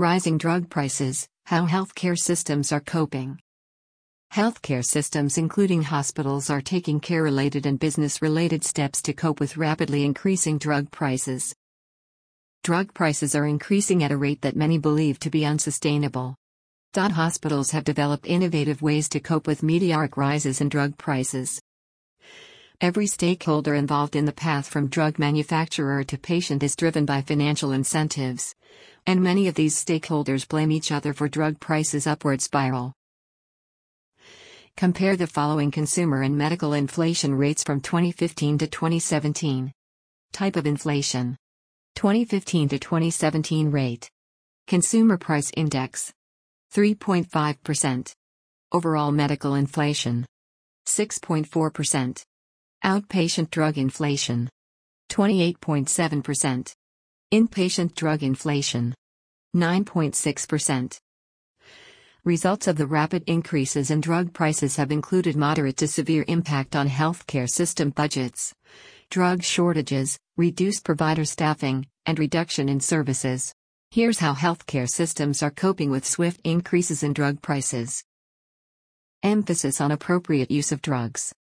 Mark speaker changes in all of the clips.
Speaker 1: Rising drug prices, how healthcare systems are coping. Healthcare systems, including hospitals, are taking care related and business related steps to cope with rapidly increasing drug prices. Drug prices are increasing at a rate that many believe to be unsustainable. Hospitals have developed innovative ways to cope with meteoric rises in drug prices. Every stakeholder involved in the path from drug manufacturer to patient is driven by financial incentives. And many of these stakeholders blame each other for drug prices' upward spiral. Compare the following consumer and medical inflation rates from 2015 to 2017. Type of inflation 2015 to 2017 rate. Consumer Price Index 3.5%. Overall medical inflation 6.4%. Outpatient drug inflation 28.7%. Inpatient drug inflation 9.6%. Results of the rapid increases in drug prices have included moderate to severe impact on healthcare system budgets, drug shortages, reduced provider staffing, and reduction in services. Here's how healthcare systems are coping with swift increases in drug prices. Emphasis on appropriate use of drugs.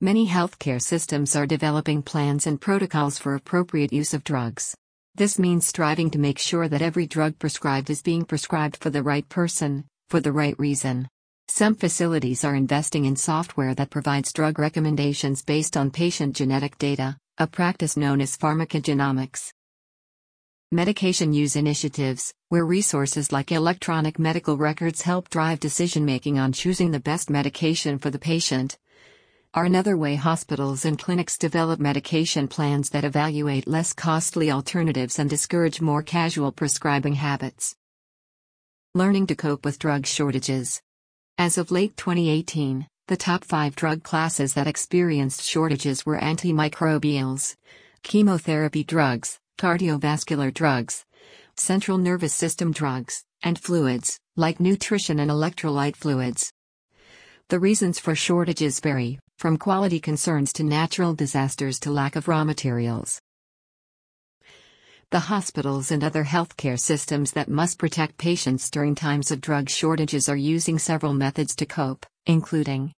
Speaker 1: Many healthcare systems are developing plans and protocols for appropriate use of drugs. This means striving to make sure that every drug prescribed is being prescribed for the right person, for the right reason. Some facilities are investing in software that provides drug recommendations based on patient genetic data, a practice known as pharmacogenomics. Medication use initiatives, where resources like electronic medical records help drive decision making on choosing the best medication for the patient, are another way hospitals and clinics develop medication plans that evaluate less costly alternatives and discourage more casual prescribing habits. Learning to cope with drug shortages. As of late 2018, the top five drug classes that experienced shortages were antimicrobials, chemotherapy drugs, cardiovascular drugs, central nervous system drugs, and fluids, like nutrition and electrolyte fluids. The reasons for shortages vary, from quality concerns to natural disasters to lack of raw materials. The hospitals and other healthcare systems that must protect patients during times of drug shortages are using several methods to cope, including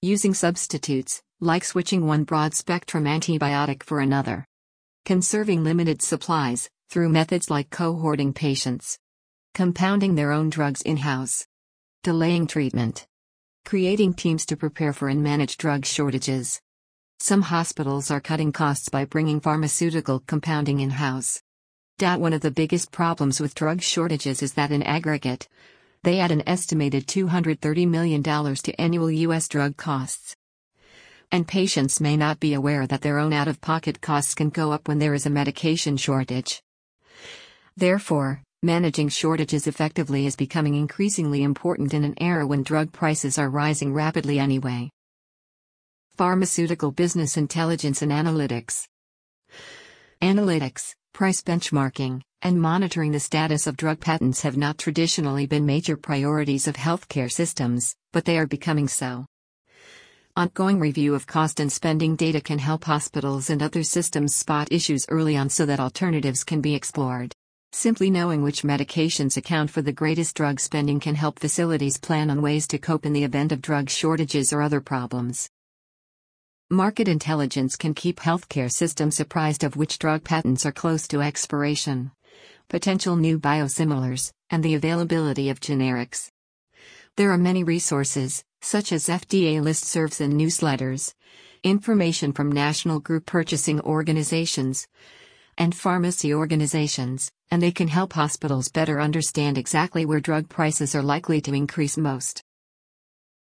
Speaker 1: using substitutes, like switching one broad spectrum antibiotic for another, conserving limited supplies, through methods like cohorting patients, compounding their own drugs in house, delaying treatment creating teams to prepare for and manage drug shortages. Some hospitals are cutting costs by bringing pharmaceutical compounding in house. One of the biggest problems with drug shortages is that in aggregate, they add an estimated $230 million to annual U.S. drug costs. And patients may not be aware that their own out of pocket costs can go up when there is a medication shortage. Therefore, Managing shortages effectively is becoming increasingly important in an era when drug prices are rising rapidly anyway. Pharmaceutical Business Intelligence and Analytics Analytics, price benchmarking, and monitoring the status of drug patents have not traditionally been major priorities of healthcare systems, but they are becoming so. Ongoing review of cost and spending data can help hospitals and other systems spot issues early on so that alternatives can be explored. Simply knowing which medications account for the greatest drug spending can help facilities plan on ways to cope in the event of drug shortages or other problems. Market intelligence can keep healthcare systems apprised of which drug patents are close to expiration, potential new biosimilars, and the availability of generics. There are many resources, such as FDA listservs and newsletters, information from national group purchasing organizations, and pharmacy organizations, and they can help hospitals better understand exactly where drug prices are likely to increase most.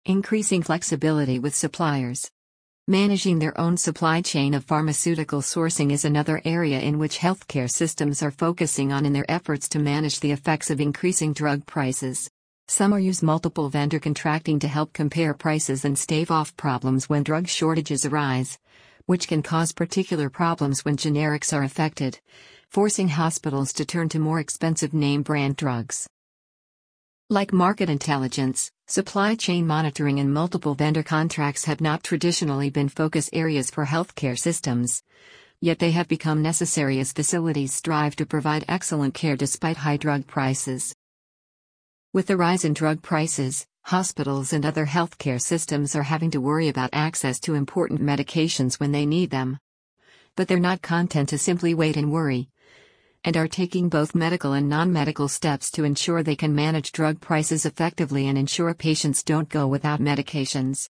Speaker 1: Increasing flexibility with suppliers. Managing their own supply chain of pharmaceutical sourcing is another area in which healthcare systems are focusing on in their efforts to manage the effects of increasing drug prices. Some are use multiple vendor contracting to help compare prices and stave off problems when drug shortages arise which can cause particular problems when generics are affected, forcing hospitals to turn to more expensive name brand drugs. Like market intelligence, supply chain monitoring and multiple vendor contracts have not traditionally been focus areas for healthcare systems, Yet they have become necessary as facilities strive to provide excellent care despite high drug prices. With the rise in drug prices, hospitals and other healthcare systems are having to worry about access to important medications when they need them. But they're not content to simply wait and worry, and are taking both medical and non medical steps to ensure they can manage drug prices effectively and ensure patients don't go without medications.